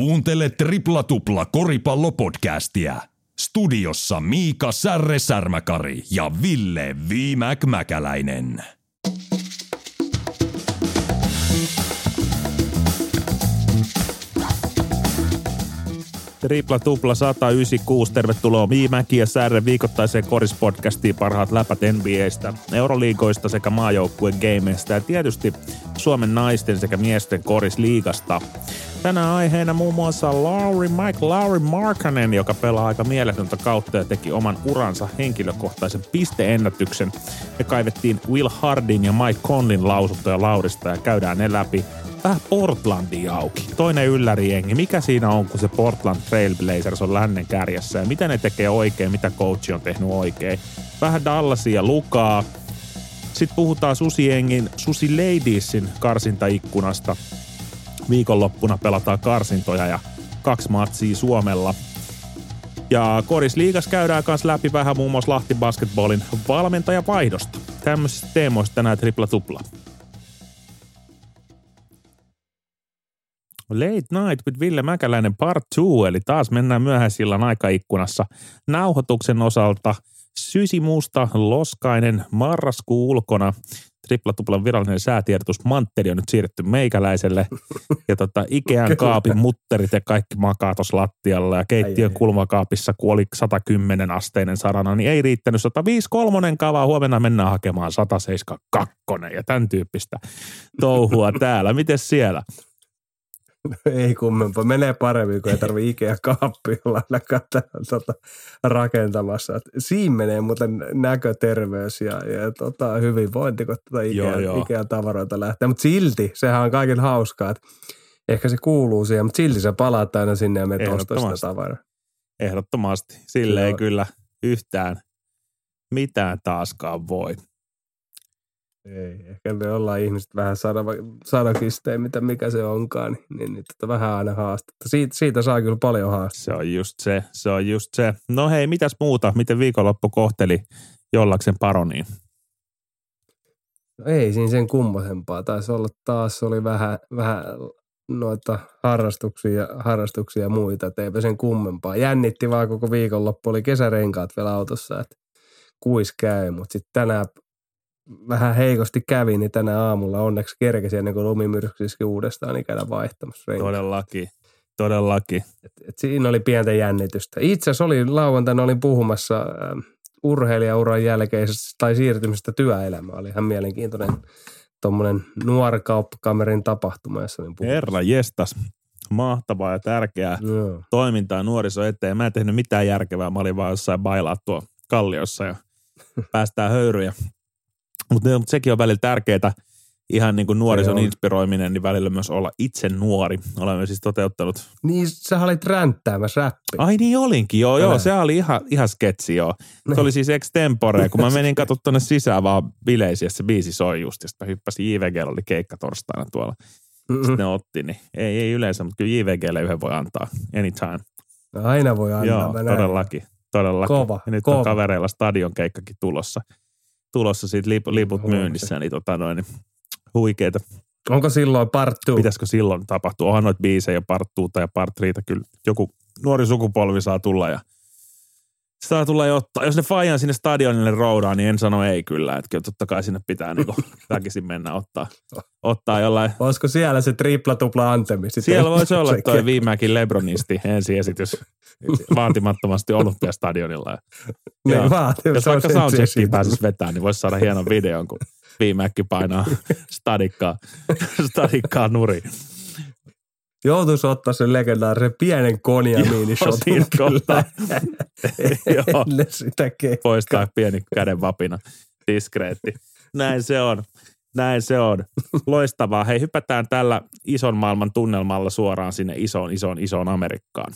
Kuuntele Tripla Tupla koripallopodcastia. Studiossa Miika Särre Särmäkari ja Ville Viimäk Mäkäläinen. Tripla tupla 196. Tervetuloa Miimäki ja Särre viikoittaiseen korispodcastiin parhaat läpät NBAstä, Euroliigoista sekä maajoukkueen gameista ja tietysti Suomen naisten sekä miesten korisliigasta. Tänään aiheena muun muassa Lauri Mike Lauri Markkanen, joka pelaa aika mieletöntä kautta ja teki oman uransa henkilökohtaisen pisteennätyksen. Me kaivettiin Will Hardin ja Mike Conlin lausuntoja Laurista ja käydään ne läpi vähän Portlandia auki. Toinen yllärijengi. Mikä siinä on, kun se Portland Trailblazers on lännen kärjessä ja mitä ne tekee oikein, mitä coach on tehnyt oikein. Vähän Dallasia lukaa. Sitten puhutaan Susiengin, Susi Ladiesin karsintaikkunasta. Viikonloppuna pelataan karsintoja ja kaksi matsia Suomella. Ja Korisliigas käydään kanssa läpi vähän muun muassa Lahti Basketballin valmentajavaihdosta. Tämmöisistä teemoista tänään tripla tupla. Late Night with Ville Mäkäläinen part 2, eli taas mennään myöhäisillan aikaikkunassa nauhoituksen osalta. Sysimusta, loskainen, marraskuu ulkona, tripla tuplan virallinen säätiedotus, mantteri on nyt siirretty meikäläiselle. Ja tota, Ikean kaapin mutterit ja kaikki makaa tuossa lattialla. Ja keittiön kulmakaapissa, kun oli 110 asteinen sarana, niin ei riittänyt 105 kolmonen kavaa. Huomenna mennään hakemaan 172 ja tämän tyyppistä touhua täällä. Miten siellä? Ei kummempaa. Menee paremmin, kun ei tarvi Ikea kaappi olla ainakaan tota, rakentamassa. Et siinä menee muuten näköterveys ja, ja tota, hyvinvointi, kun tota Ikea, joo, joo. Ikea tavaroita lähtee. Mutta silti, sehän on kaiken hauskaa, ehkä se kuuluu siihen, mutta silti se palaat aina sinne ja me ostaa sitä tavaraa. Ehdottomasti. Sille ei kyllä yhtään mitään taaskaan voi. Ei, ehkä me ollaan ihmiset vähän sadakisteen, mitä mikä se onkaan, niin, niin, niin tota vähän aina haastetta. Siitä, siitä saa kyllä paljon haastetta. Se on just se, se on just se. No hei, mitäs muuta? Miten viikonloppu kohteli jollaksen paroniin? No ei siinä sen kummosempaa. Taisi olla taas, oli vähän, vähän noita harrastuksia, harrastuksia ja muita, että eipä sen kummempaa. Jännitti vaan koko viikonloppu, oli kesärenkaat vielä autossa, että kuis käy, mutta sitten tänään vähän heikosti kävi, niin tänä aamulla onneksi kerkesi ennen kuin lumimyrskyskin uudestaan niin käydä vaihtamassa renkaat. Todellakin, todellakin. Et, et siinä oli pientä jännitystä. Itse asiassa oli lauantaina olin puhumassa äh, urheilijauran jälkeisestä tai siirtymisestä työelämään. Oli ihan mielenkiintoinen tuommoinen nuorikauppakamerin tapahtuma, jossa olin puhumassa. Herra jestas, mahtavaa ja tärkeää Joo. toimintaa nuoriso eteen. Mä en tehnyt mitään järkevää, mä olin vaan jossain bailaa tuo kalliossa ja päästään höyryjä mutta mut sekin on välillä tärkeää, ihan niin kuin nuorison inspiroiminen, niin välillä myös olla itse nuori. Olemme siis toteuttanut. Niin, sä olit ränttäämässä räppi. Ai niin olinkin, joo, joo. Se oli ihan, ihan sketsi, joo. Se niin. oli siis extempore, kun mä menin katsomaan tuonne sisään vaan bileisiin, ja se biisi soi just, ja sitten mä hyppäsin JVG, oli keikka torstaina tuolla. Sitten ne otti, niin ei, ei yleensä, mutta kyllä JVGlle yhden voi antaa, anytime. No aina voi antaa. Joo, todellakin, todellakin. Kova, ja nyt kova. on kavereilla stadion keikkakin tulossa tulossa siitä lip, liput myynnissä, niin, tota noin, niin huikeeta. Onko silloin part two? Pitäisikö silloin tapahtua? Onhan noita biisejä part two ja part three, kyllä joku nuori sukupolvi saa tulla ja tulla ja ottaa. Jos ne Fajan sinne stadionille roudaa, niin en sano ei kyllä. Että kyllä totta kai sinne pitää niin väkisin mennä ottaa, ottaa jollain. Olisiko siellä se tripla tupla antemi? Sitten siellä voisi olla toi viimeäkin Lebronisti ensi esitys vaatimattomasti Olympiastadionilla. Niin, Jos vaikka soundcheckiin pääsisi vetämään, niin voisi saada hienon videon, kun viimeäkin painaa stadikkaa, stadikkaa nuri. Joutuisi ottaa sen legendaarisen pienen konjamiinishotin kyllä. Joo. sitä Poistaa pieni käden vapina. Diskreetti. Näin se on. Näin se on. Loistavaa. Hei, hypätään tällä ison maailman tunnelmalla suoraan sinne isoon, isoon, isoon Amerikkaan.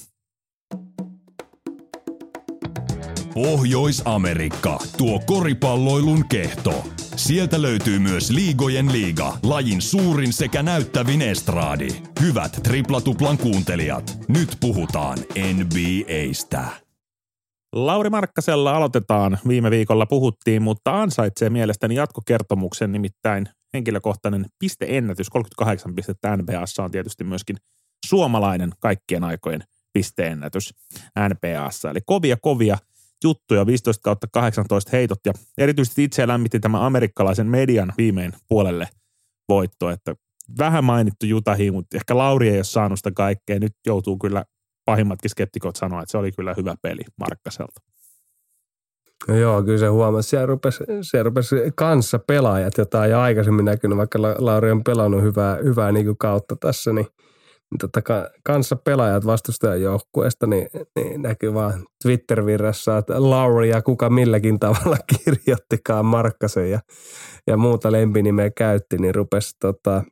Pohjois-Amerikka, tuo koripalloilun kehto. Sieltä löytyy myös Liigojen liiga, lajin suurin sekä näyttävin estraadi. Hyvät triplatuplan kuuntelijat, nyt puhutaan NBAstä. Lauri Markkasella aloitetaan. Viime viikolla puhuttiin, mutta ansaitsee mielestäni jatkokertomuksen, nimittäin henkilökohtainen pisteennätys, 38 pistettä NBAssa on tietysti myöskin suomalainen kaikkien aikojen pisteennätys NPAssa. Eli kovia kovia juttuja, 15 kautta 18 heitot ja erityisesti itse lämmitti tämä amerikkalaisen median viimein puolelle voitto, että vähän mainittu Jutahi, mutta ehkä Lauri ei ole saanut sitä kaikkea. Nyt joutuu kyllä pahimmatkin skeptikot sanoa, että se oli kyllä hyvä peli Markkaselta. No joo, kyllä se huomasi. Siellä rupesi, siellä rupesi kanssa pelaajat, jota ei aikaisemmin näkynyt, vaikka Lauri on pelannut hyvää, hyvää niin kautta tässä, niin, niin tota, kanssa pelaajat vastustajan joukkueesta, niin, niin näkyy vaan Twitter-virrassa, että Lauri ja kuka milläkin tavalla kirjoittikaan Markkasen ja, ja muuta lempinimeä käytti, niin rupesi tota,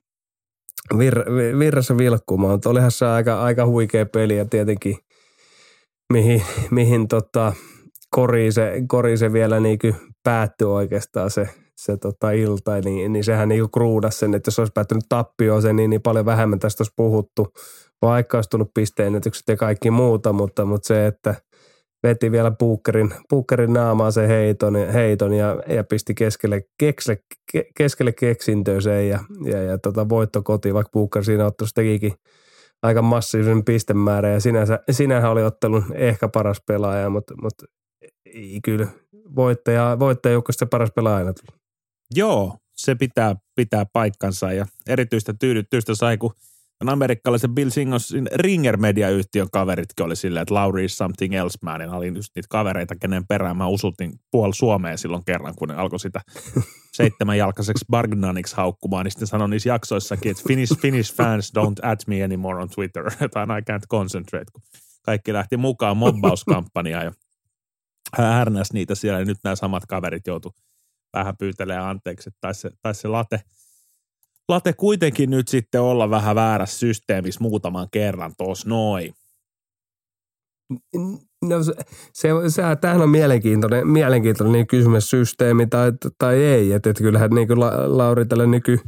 vir, virrassa vilkkumaan. Mutta olihan se aika, aika huikea peli ja tietenkin mihin, mihin tota, koriin se, koriin se vielä niin päättyi oikeastaan se, se tota ilta, niin, niin sehän niin kruudasi sen, että jos olisi päättynyt tappioon se, niin, niin paljon vähemmän tästä olisi puhuttu, vaikka olisi tullut pisteennätykset ja kaikki muuta, mutta, mutta se, että veti vielä puukkerin, puukkerin naamaa se heiton, heiton ja, ja pisti keskelle, keksle, ke, keskelle keksintöön ja, ja, ja tota voitto kotiin, vaikka puukkeri siinä ottelussa tekikin aika massiivisen pistemäärä ja sinänsä, sinähän oli ottelun ehkä paras pelaaja, mutta, mutta ei kyllä voittaja, voittajajoukkoista paras pelaaja aina Joo, se pitää, pitää paikkansa ja erityistä tyydytystä sai, kun amerikkalaisen Bill Singosin Ringer Media-yhtiön kaveritkin oli silleen, että Lauri is something else man. Ja oli just niitä kavereita, kenen perään mä usutin puol Suomeen silloin kerran, kun ne alkoi sitä seitsemänjalkaiseksi Bargnaniksi haukkumaan. Niin sitten sanoi niissä jaksoissakin, että Finnish, Finnish fans don't at me anymore on Twitter. Tai I can't concentrate, kun kaikki lähti mukaan mobbauskampanjaan. Ja härnäs niitä siellä ja nyt nämä samat kaverit joutu vähän pyytelemään anteeksi, että taisi se, tais se late, late kuitenkin nyt sitten olla vähän väärässä systeemissä muutaman kerran tuossa noin. No se, se, se, tämähän on mielenkiintoinen, mielenkiintoinen kysymys systeemi tai, tai ei. Että et kyllähän niin kuin Lauri tällä nyky,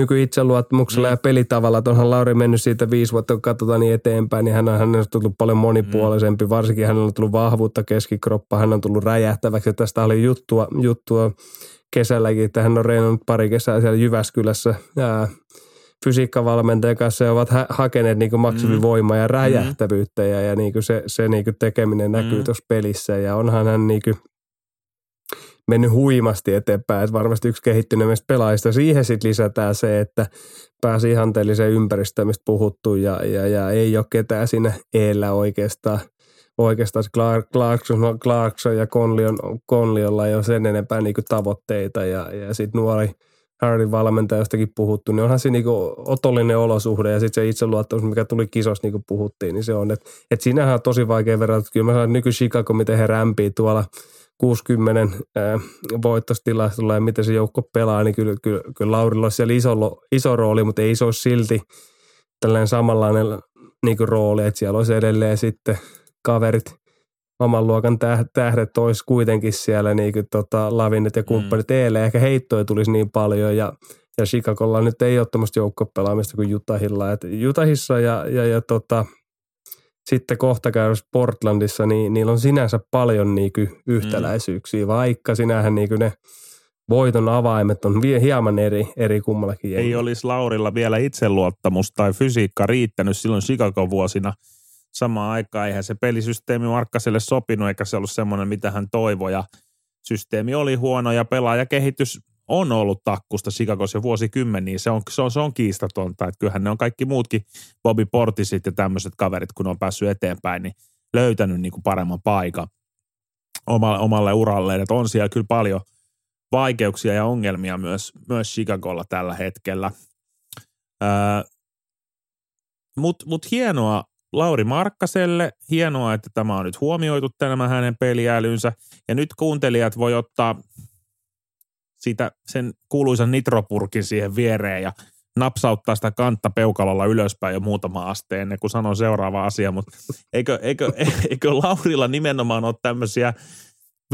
nykyitseluottamuksella mm. ja pelitavalla, että onhan Lauri mennyt siitä viisi vuotta, kun katsotaan niin eteenpäin, niin hän on, hän on tullut paljon monipuolisempi, mm. varsinkin hän on tullut vahvuutta keskikroppa, hän on tullut räjähtäväksi tästä oli juttua, juttua kesälläkin, että hän on reenannut pari kesää siellä Jyväskylässä ja fysiikkavalmentajan kanssa ja ovat ha- hakeneet niin kuin maksimivoimaa ja mm. räjähtävyyttä ja, ja niin kuin se, se niin kuin tekeminen näkyy mm. tuossa pelissä ja onhan hän niin kuin – mennyt huimasti eteenpäin. Että varmasti yksi kehittyneimmistä pelaajista. Siihen sitten lisätään se, että pääsi ihanteelliseen ympäristöön, mistä puhuttu ja, ja, ja ei ole ketään siinä eellä oikeastaan. Oikeastaan Clark, Clarkson, Clarkson ja Conlion, Conliolla ei ole sen enempää niinku tavoitteita ja, ja sitten nuori Harry valmentajastakin puhuttu, niin onhan se niinku otollinen olosuhde ja sitten se itseluottamus, mikä tuli kisos niin kuin puhuttiin, niin se on, että et siinähän on tosi vaikea verrata. Kyllä mä sanon nyky Chicago, miten he rämpii tuolla – 60 voittostilastolla ja miten se joukko pelaa, niin kyllä, kyllä, kyllä Laurilla olisi siellä iso, iso rooli, mutta ei se ole silti tällainen samanlainen niin kuin rooli, että siellä olisi edelleen sitten kaverit, oman luokan tähdet olisi kuitenkin siellä niin kuin tota, Lavinnet ja kumppanit mm. eilen. Ehkä heittoja tulisi niin paljon ja, ja Chicagolla nyt ei ole tämmöistä joukkopelaamista kuin Jutahilla. Et Jutahissa ja, ja, ja tota, sitten kohta käydessä Portlandissa, niin niillä on sinänsä paljon niinku yhtäläisyyksiä, mm. vaikka sinähän niinku ne voiton avaimet on vie hieman eri, eri kummallakin. Ei olisi Laurilla vielä itseluottamus tai fysiikka riittänyt silloin Chicago-vuosina. Samaan aikaan eihän se pelisysteemi Markkaselle sopinut, eikä se ollut semmoinen, mitä hän toivoi. Ja systeemi oli huono ja pelaajakehitys on ollut takkusta Chicagossa jo vuosikymmeniä, se on, se on, se on kiistatonta. Että kyllähän ne on kaikki muutkin, Bobby Portisit ja tämmöiset kaverit, kun on päässyt eteenpäin, niin löytänyt niin kuin paremman paikan omalle, omalle uralleen. Että on siellä kyllä paljon vaikeuksia ja ongelmia myös, myös Chicagolla tällä hetkellä. Öö, Mutta mut hienoa Lauri Markkaselle, hienoa, että tämä on nyt huomioitu tämä hänen peliälynsä. Ja nyt kuuntelijat voi ottaa sitä, sen kuuluisan nitropurkin siihen viereen ja napsauttaa sitä kantta peukalolla ylöspäin jo muutama aste ennen kuin sanoo seuraava asia, mutta eikö, eikö, eikö Laurilla nimenomaan ole tämmöisiä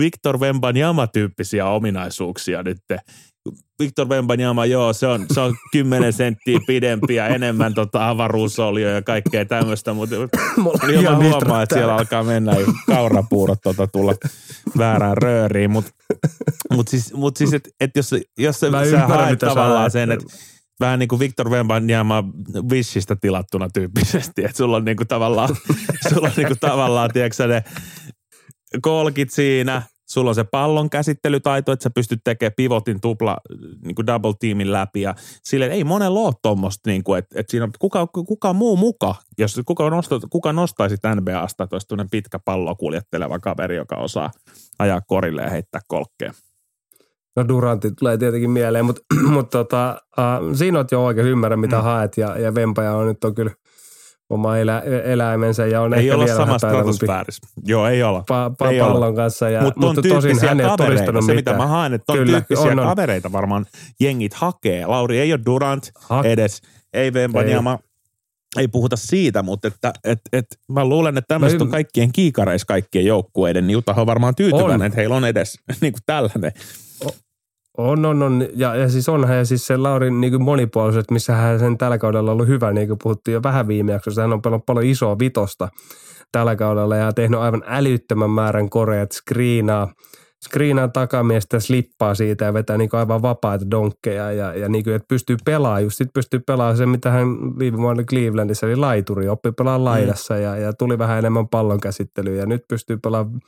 Victor Wembanyama-tyyppisiä ominaisuuksia nyt. Victor Wembanyama, joo, se on, se on 10 senttiä pidempi ja enemmän tota avaruusolio ja kaikkea tämmöistä, mutta ilman huomaa, että siellä alkaa mennä kaurapuurot tota, tulla väärään rööriin, mutta mut siis, mut siis että et jos, jos sä, sä haet tavallaan sen, että vähän niin kuin Victor Wembanyama Wishistä tilattuna tyyppisesti, että sulla on niin kuin tavallaan, sulla on niin kuin tavallaan, tiedätkö ne kolkit siinä, sulla on se pallon käsittelytaito, että sä pystyt tekemään pivotin tupla, niin kuin double teamin läpi ja silleen ei monella ole tuommoista, niin kuin, että, että siinä on kuka, kuka muu muka, jos kuka, nostat, kuka nostaisi NBAsta, että olisi pitkä pallo kuljetteleva kaveri, joka osaa ajaa korille ja heittää kolkkeen. No Durantti tulee tietenkin mieleen, mutta, mutta tota, uh, siinä olet jo oikein ymmärrä, mitä mm. haet ja, ja Vempaja on nyt on kyllä oma elä, eläimensä ja on ei ehkä olla vielä sama stratosfäärissä. Joo, ei olla. Pa, pa, ei pallon olla. kanssa. Ja, Mut mutta tosin hän ei ole todistanut se, mitään. mitä mä haen, että on Kyllä, tyyppisiä on, on. kavereita varmaan jengit hakee. Lauri ei ole Durant Ha- edes, ei Vembanyama, ei puhuta siitä, mutta että, et, et, mä luulen, että tämmöiset Mä on kaikkien kiikareissa kaikkien joukkueiden, niin Utah on varmaan tyytyväinen, On. että heillä on edes niin kuin tällainen. On, on, on. Ja, ja siis onhan ja siis se Laurin niin monipuoliset, missä hän sen tällä kaudella on ollut hyvä, niin kuin puhuttiin jo vähän viime jaksossa. Hän on pelannut paljon isoa vitosta tällä kaudella ja tehnyt aivan älyttömän määrän koreat, screenaa, screenaa takamiestä, slippaa siitä ja vetää niin aivan vapaita donkkeja ja, ja niin kuin, että pystyy pelaamaan, just sit pystyy pelaamaan se, mitä hän viime vuonna Clevelandissa oli laituri, oppi pelaa laidassa mm. ja, ja, tuli vähän enemmän pallon käsittelyä ja nyt pystyy pelaamaan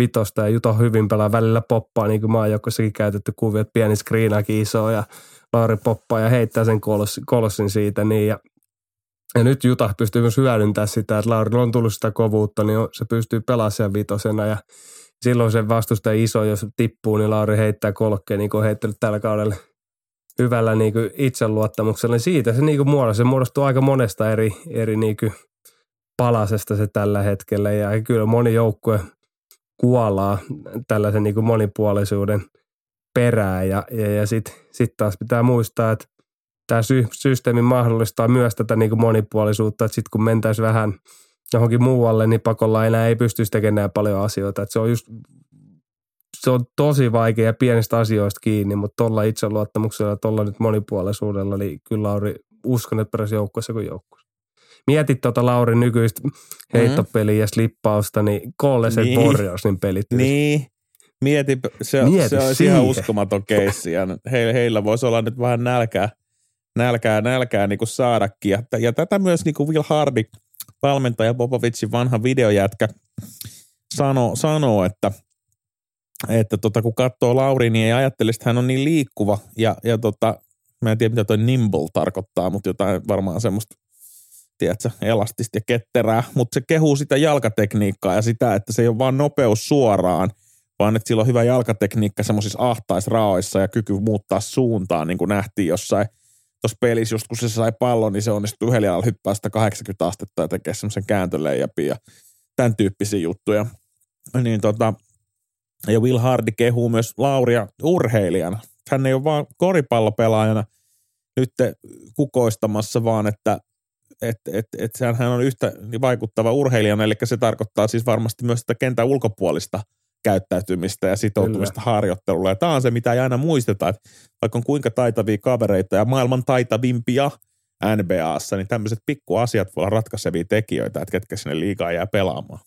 vitosta ja Juto hyvin pelaa välillä poppaa, niin kuin maajoukkoissakin käytetty kuvia, että pieni screenaakin iso ja Lauri poppaa ja heittää sen kolossin, kolossin siitä. Niin ja, ja nyt Juta pystyy myös hyödyntämään sitä, että Laurilla on tullut sitä kovuutta, niin se pystyy pelaamaan sen vitosena ja silloin se vastustaja iso, jos tippuu, niin Lauri heittää kolkkeen, niin kuin on heittänyt tällä kaudella hyvällä niin kuin itseluottamuksella. Niin siitä se niin kuin muodostuu, se muodostuu aika monesta eri, eri niin kuin palasesta se tällä hetkellä ja kyllä moni joukkue kuolaa tällaisen niin kuin monipuolisuuden perään ja, ja, ja sitten sit taas pitää muistaa, että tämä sy- systeemi mahdollistaa myös tätä niin kuin monipuolisuutta, että sitten kun mentäisiin vähän johonkin muualle, niin pakolla enää ei pystyisi tekemään paljon asioita. Että se on just se on tosi vaikea pienistä asioista kiinni, mutta tuolla itseluottamuksella ja tuolla nyt monipuolisuudella, niin kyllä Lauri uskon, että peräsi joukkueessa kuin joukkueessa. Mietit tuota Laurin nykyistä heittopeliä ja slippausta, niin Golden State Niin. Warriorsin pelit. Niin, mieti, se, Mieti se olisi siihen. ihan uskomaton keissi ja heillä, heillä voisi olla nyt vähän nälkää, nälkää, nälkää niin kuin saadakin. Ja, ja tätä myös niin kuin Will Hardy, valmentaja Popovicin vanha videojätkä, sanoo, sanoo että, että tota, kun katsoo Lauri, niin ei ajattele, että hän on niin liikkuva ja, ja tota, mä en tiedä mitä toi nimble tarkoittaa, mutta jotain varmaan semmoista tiedätkö, elastista ja ketterää, mutta se kehuu sitä jalkatekniikkaa ja sitä, että se ei ole vaan nopeus suoraan, vaan että sillä on hyvä jalkatekniikka semmoisissa ahtaisraoissa ja kyky muuttaa suuntaa, niin kuin nähtiin jossain tuossa pelissä, just kun se sai pallon, niin se onnistui yhdellä jalalla hyppää sitä 80 astetta ja tekee semmoisen kääntöleijäpin ja tämän tyyppisiä juttuja. Niin tota, ja Will Hardy kehuu myös Lauria urheilijana. Hän ei ole vaan koripallopelaajana nyt kukoistamassa, vaan että et, et, et hän on yhtä vaikuttava urheilijana, eli se tarkoittaa siis varmasti myös sitä kentän ulkopuolista käyttäytymistä ja sitoutumista Kyllä. harjoittelulla. Ja tämä on se, mitä ei aina muisteta, että vaikka on kuinka taitavia kavereita ja maailman taitavimpia NBAssa, niin tämmöiset pikkuasiat voi olla ratkaisevia tekijöitä, että ketkä sinne liikaa jää pelaamaan.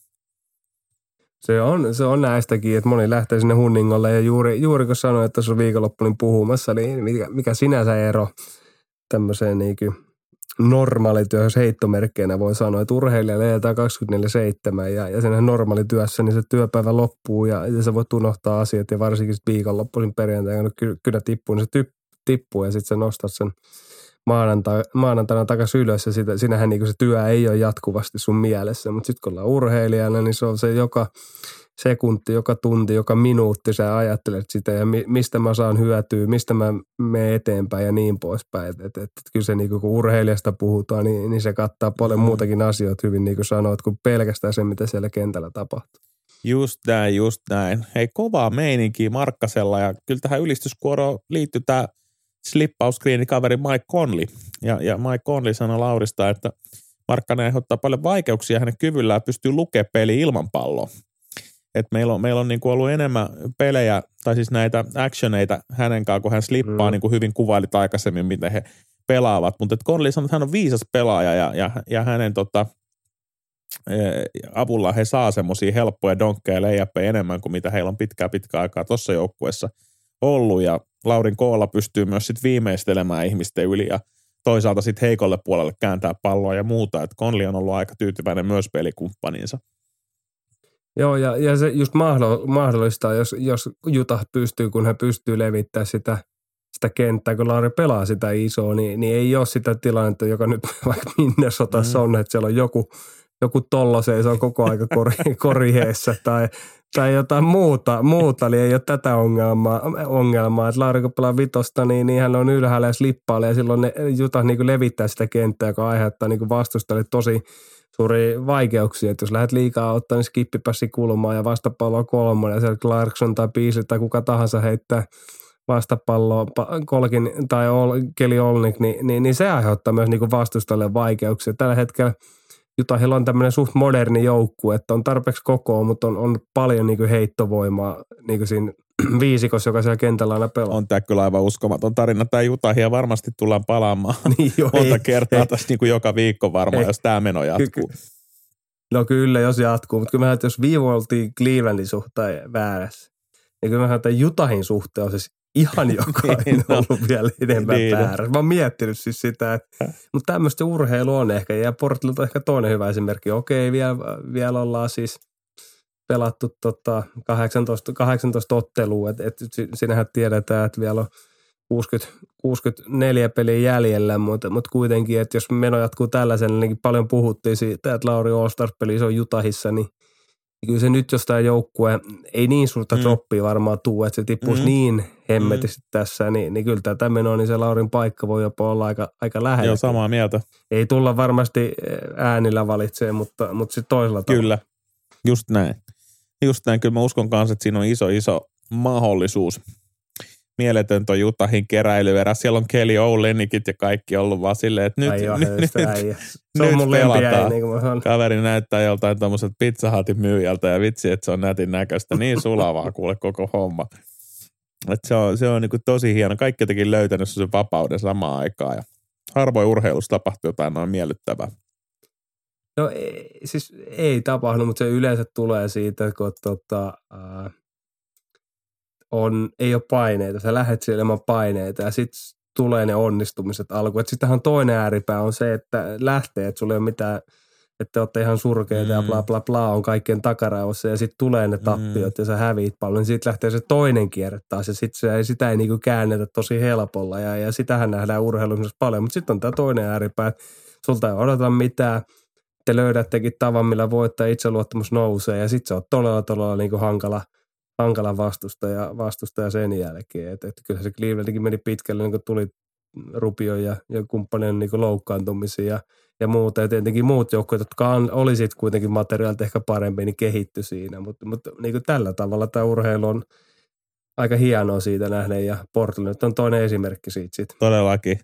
Se on, se on näistäkin, että moni lähtee sinne hunningolle ja juuri, juuri kun sanoin, että tuossa viikonloppu olin puhumassa, niin mikä, mikä sinänsä ero tämmöiseen niin kuin normaalityö, jos heittomerkkeinä voi sanoa, että urheilija leijätään 24-7 ja, ja sen normaalityössä, niin se työpäivä loppuu ja, ja sä voit unohtaa asiat ja varsinkin viikonloppuisin perjantaina, kun ky, kynä tippuu, niin se typ, tippuu ja sitten sä nostat sen maanantai, maanantaina takaisin ylös ja sitä, sinähän niin se työ ei ole jatkuvasti sun mielessä, mutta sitten kun ollaan urheilijana, niin se on se joka sekunti, joka tunti, joka minuutti sä ajattelet sitä ja mi, mistä mä saan hyötyä, mistä mä menen eteenpäin ja niin poispäin. Et, et, et, kyllä se niin kun urheilijasta puhutaan, niin, niin se kattaa paljon muutakin asioita hyvin niin kuin sanoit, kuin pelkästään se, mitä siellä kentällä tapahtuu. Just näin, just näin. Hei, kovaa meininkiä Markkasella ja kyllä tähän ylistyskuoroon liittyy tämä slippausskriini kaveri Mike Conley. Ja, ja Mike Conley sanoi Laurista, että Markkanen aiheuttaa paljon vaikeuksia hänen kyvyllään pystyy lukemaan peli ilman palloa. Et meillä on, meillä on niin kuin ollut enemmän pelejä, tai siis näitä actioneita hänen kanssaan, kun hän slippaa, mm. niin kuin hyvin kuvailit aikaisemmin, miten he pelaavat. Mutta Conley sanoi, että hän on viisas pelaaja ja, ja, ja hänen tota, avulla he saa semmoisia helppoja donkkeja ja enemmän kuin mitä heillä on pitkää pitkää aikaa tuossa joukkueessa ollut ja Laurin koolla pystyy myös sit viimeistelemään ihmisten yli ja toisaalta sitten heikolle puolelle kääntää palloa ja muuta. Että Conley on ollut aika tyytyväinen myös pelikumppaninsa. Joo, ja, ja se just mahdollistaa, jos, jos Juta pystyy, kun hän pystyy levittämään sitä, sitä kenttää, kun Lauri pelaa sitä isoa, niin, niin ei ole sitä tilannetta, joka nyt vaikka minne sotassa mm. on, että siellä on joku, joku tollo seisoo koko aika kori, koriheessa tai, tai jotain muuta, muuta, eli ei ole tätä ongelmaa, ongelmaa. että Lauri kun pelaa vitosta, niin, niin hän on ylhäällä ja slippaalle ja silloin ne Juta niin levittää sitä kenttää, joka aiheuttaa niin vastustajalle tosi suuri vaikeuksia, että jos lähdet liikaa ottaa niin skippipassi kulmaa ja vastapalloa kolmonen ja siellä Clarkson tai Beasley tai kuka tahansa heittää vastapalloa Kolkin tai Keli Olnik, niin, niin, niin, se aiheuttaa myös niin vastustajalle vaikeuksia. Tällä hetkellä Jutahilla on tämmöinen suht moderni joukkue, että on tarpeeksi kokoa, mutta on, on paljon niin heittovoimaa niin siinä viisikossa, joka siellä kentällä aina pelaa. On tämä kyllä aivan uskomaton tarina. Tämä Jutahia varmasti tullaan palaamaan niin jo, monta ei, kertaa ei, tässä niin kuin joka viikko varmaan, ei, jos tämä meno jatkuu. Ky- no kyllä, jos jatkuu. Mutta kyllä mä jos viime oltiin Clevelandin suhteen väärässä, niin kyllä mä että Jutahin suhteen on siis ihan jokainen niin, no. ollut vielä enemmän niin, väärässä. Mä oon miettinyt siis sitä, että, mutta tämmöistä urheilu on ehkä, ja Portland on ehkä toinen hyvä esimerkki. Okei, vielä, vielä ollaan siis – pelattu tota 18, 18 ottelua, että et, sinähän tiedetään, että vielä on 60, 64 peliä jäljellä, mutta, mutta kuitenkin, että jos meno jatkuu tällaisen, niin paljon puhuttiin siitä, että Lauri All-Stars-peli on Jutahissa, niin kyllä se nyt, jos tämä joukkue ei niin suurta mm. droppia varmaan tuu, että se tippuisi mm. niin hemmetisti mm. tässä, niin, niin kyllä tämä meno, niin se Laurin paikka voi jopa olla aika, aika lähellä. Joo, samaa mieltä. Ei tulla varmasti äänillä valitsee, mutta, mutta sitten toisella tavalla. Kyllä, just näin. Just näin, kyllä mä uskon kanssa, että siinä on iso, iso mahdollisuus. Mieletön toi Jutahin keräilyverä. Siellä on Kelly Oulenikit ja kaikki ollut vaan silleen, että nyt, Ai nyt, nyt, Se on mun pelataan. Niin kuin Kaveri näyttää joltain tuommoiselta pizzahatin myyjältä ja vitsi, että se on nätin näköistä. Niin sulavaa kuule koko homma. Et se on, se on niin tosi hieno. Kaikki jotenkin löytänyt sen vapauden samaan aikaan ja harvoin urheilussa tapahtuu jotain noin miellyttävää. No ei, siis ei tapahdu, mutta se yleensä tulee siitä, kun tota, äh, on, ei ole paineita. Sä lähdet siellä ilman paineita ja sitten tulee ne onnistumiset alkuun. Sittenhän toinen ääripää on se, että lähtee, että sulla ei ole mitään, että olette ihan surkeita mm. ja bla bla bla on kaikkien takaraivossa ja sitten tulee ne tappiot mm. ja sä häviit paljon. Niin sitten lähtee se toinen kierre taas ja sitten se, sitä ei niinku käännetä tosi helpolla ja, ja sitähän nähdään urheilussa paljon. Mutta sitten on tämä toinen ääripää, että sulta ei odota mitään – te löydättekin tavan, millä voittaa itseluottamus nousee ja sitten se on todella, todella niin kuin hankala, hankala vastustaja, vastustaja sen jälkeen. Et, et kyllä se Clevelandikin meni pitkälle, niin kuin tuli Rupio ja, ja kumppanien niin loukkaantumisia ja, ja muuta. Ja tietenkin muut joukkueet, jotka oli sitten kuitenkin materiaalit ehkä parempi, niin kehittyi siinä. Mutta mut, niin tällä tavalla tämä urheilu on aika hienoa siitä nähdä ja Portland on toinen esimerkki siitä. Sit. Todellakin.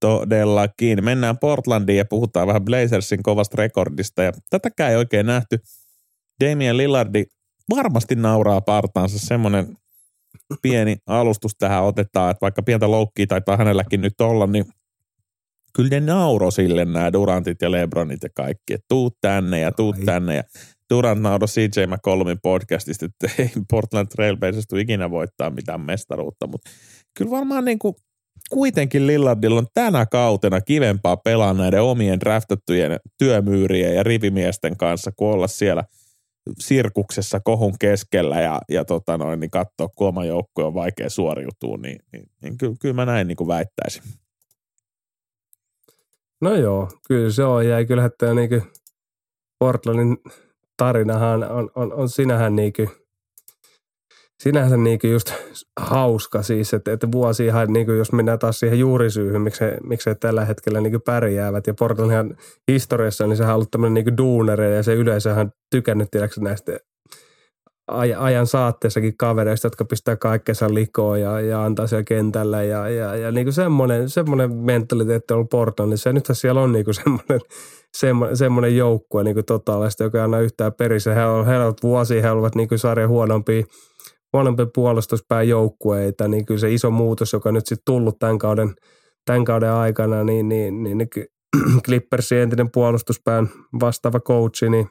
Todellakin. Mennään Portlandiin ja puhutaan vähän Blazersin kovasta rekordista. Ja tätäkään ei oikein nähty. Damien Lillardi varmasti nauraa partaansa. Semmoinen pieni alustus tähän otetaan, että vaikka pientä loukkiä taitaa hänelläkin nyt olla, niin kyllä ne nauro sille nämä Durantit ja Lebronit ja kaikki, että tuu tänne ja tuu tänne ja Durant nauro CJ McCollumin podcastista, että ei Portland Trailblazers ikinä voittaa mitään mestaruutta, mutta kyllä varmaan niin kuin kuitenkin Lillardilla on tänä kautena kivempaa pelaa näiden omien draftattujen työmyyrien ja rivimiesten kanssa, kuin olla siellä sirkuksessa kohun keskellä ja, ja tota noin, niin katsoa, kun oma joukkue on vaikea suoriutua, niin, niin, niin kyllä, kyllä mä näin niin kuin väittäisin. No joo, kyllä se on. Ja kyllähän tämä niin Portlandin tarinahan on, on, on sinähän niin kuin sinänsä niin just hauska siis, että, että vuosi ihan, niin kuin jos mennään taas siihen juurisyyhyn, miksi he, miksi he tällä hetkellä niin pärjäävät. Ja Portlandin historiassa, niin sehän on ollut tämmöinen niin duuneri ja se yleisöhän tykännyt tiedätkö, näistä ajan saatteessakin kavereista, jotka pistää kaikkensa likoon ja, ja antaa siellä kentällä. Ja, ja, ja niin kuin semmoinen, semmoinen mentaliteetti on ollut Portlandissa. Ja nythän siellä on niin kuin semmoinen, semmoinen, semmoinen joukkue niin totaalista, joka ei anna yhtään perissä. He ovat vuosia, he ovat niin sarjan huonompia huonompi puolustuspään joukkueita, niin kyllä se iso muutos, joka nyt sitten tullut tämän kauden, tämän kauden aikana, niin, niin, niin, niin Clippersin entinen puolustuspään vastaava coachi, niin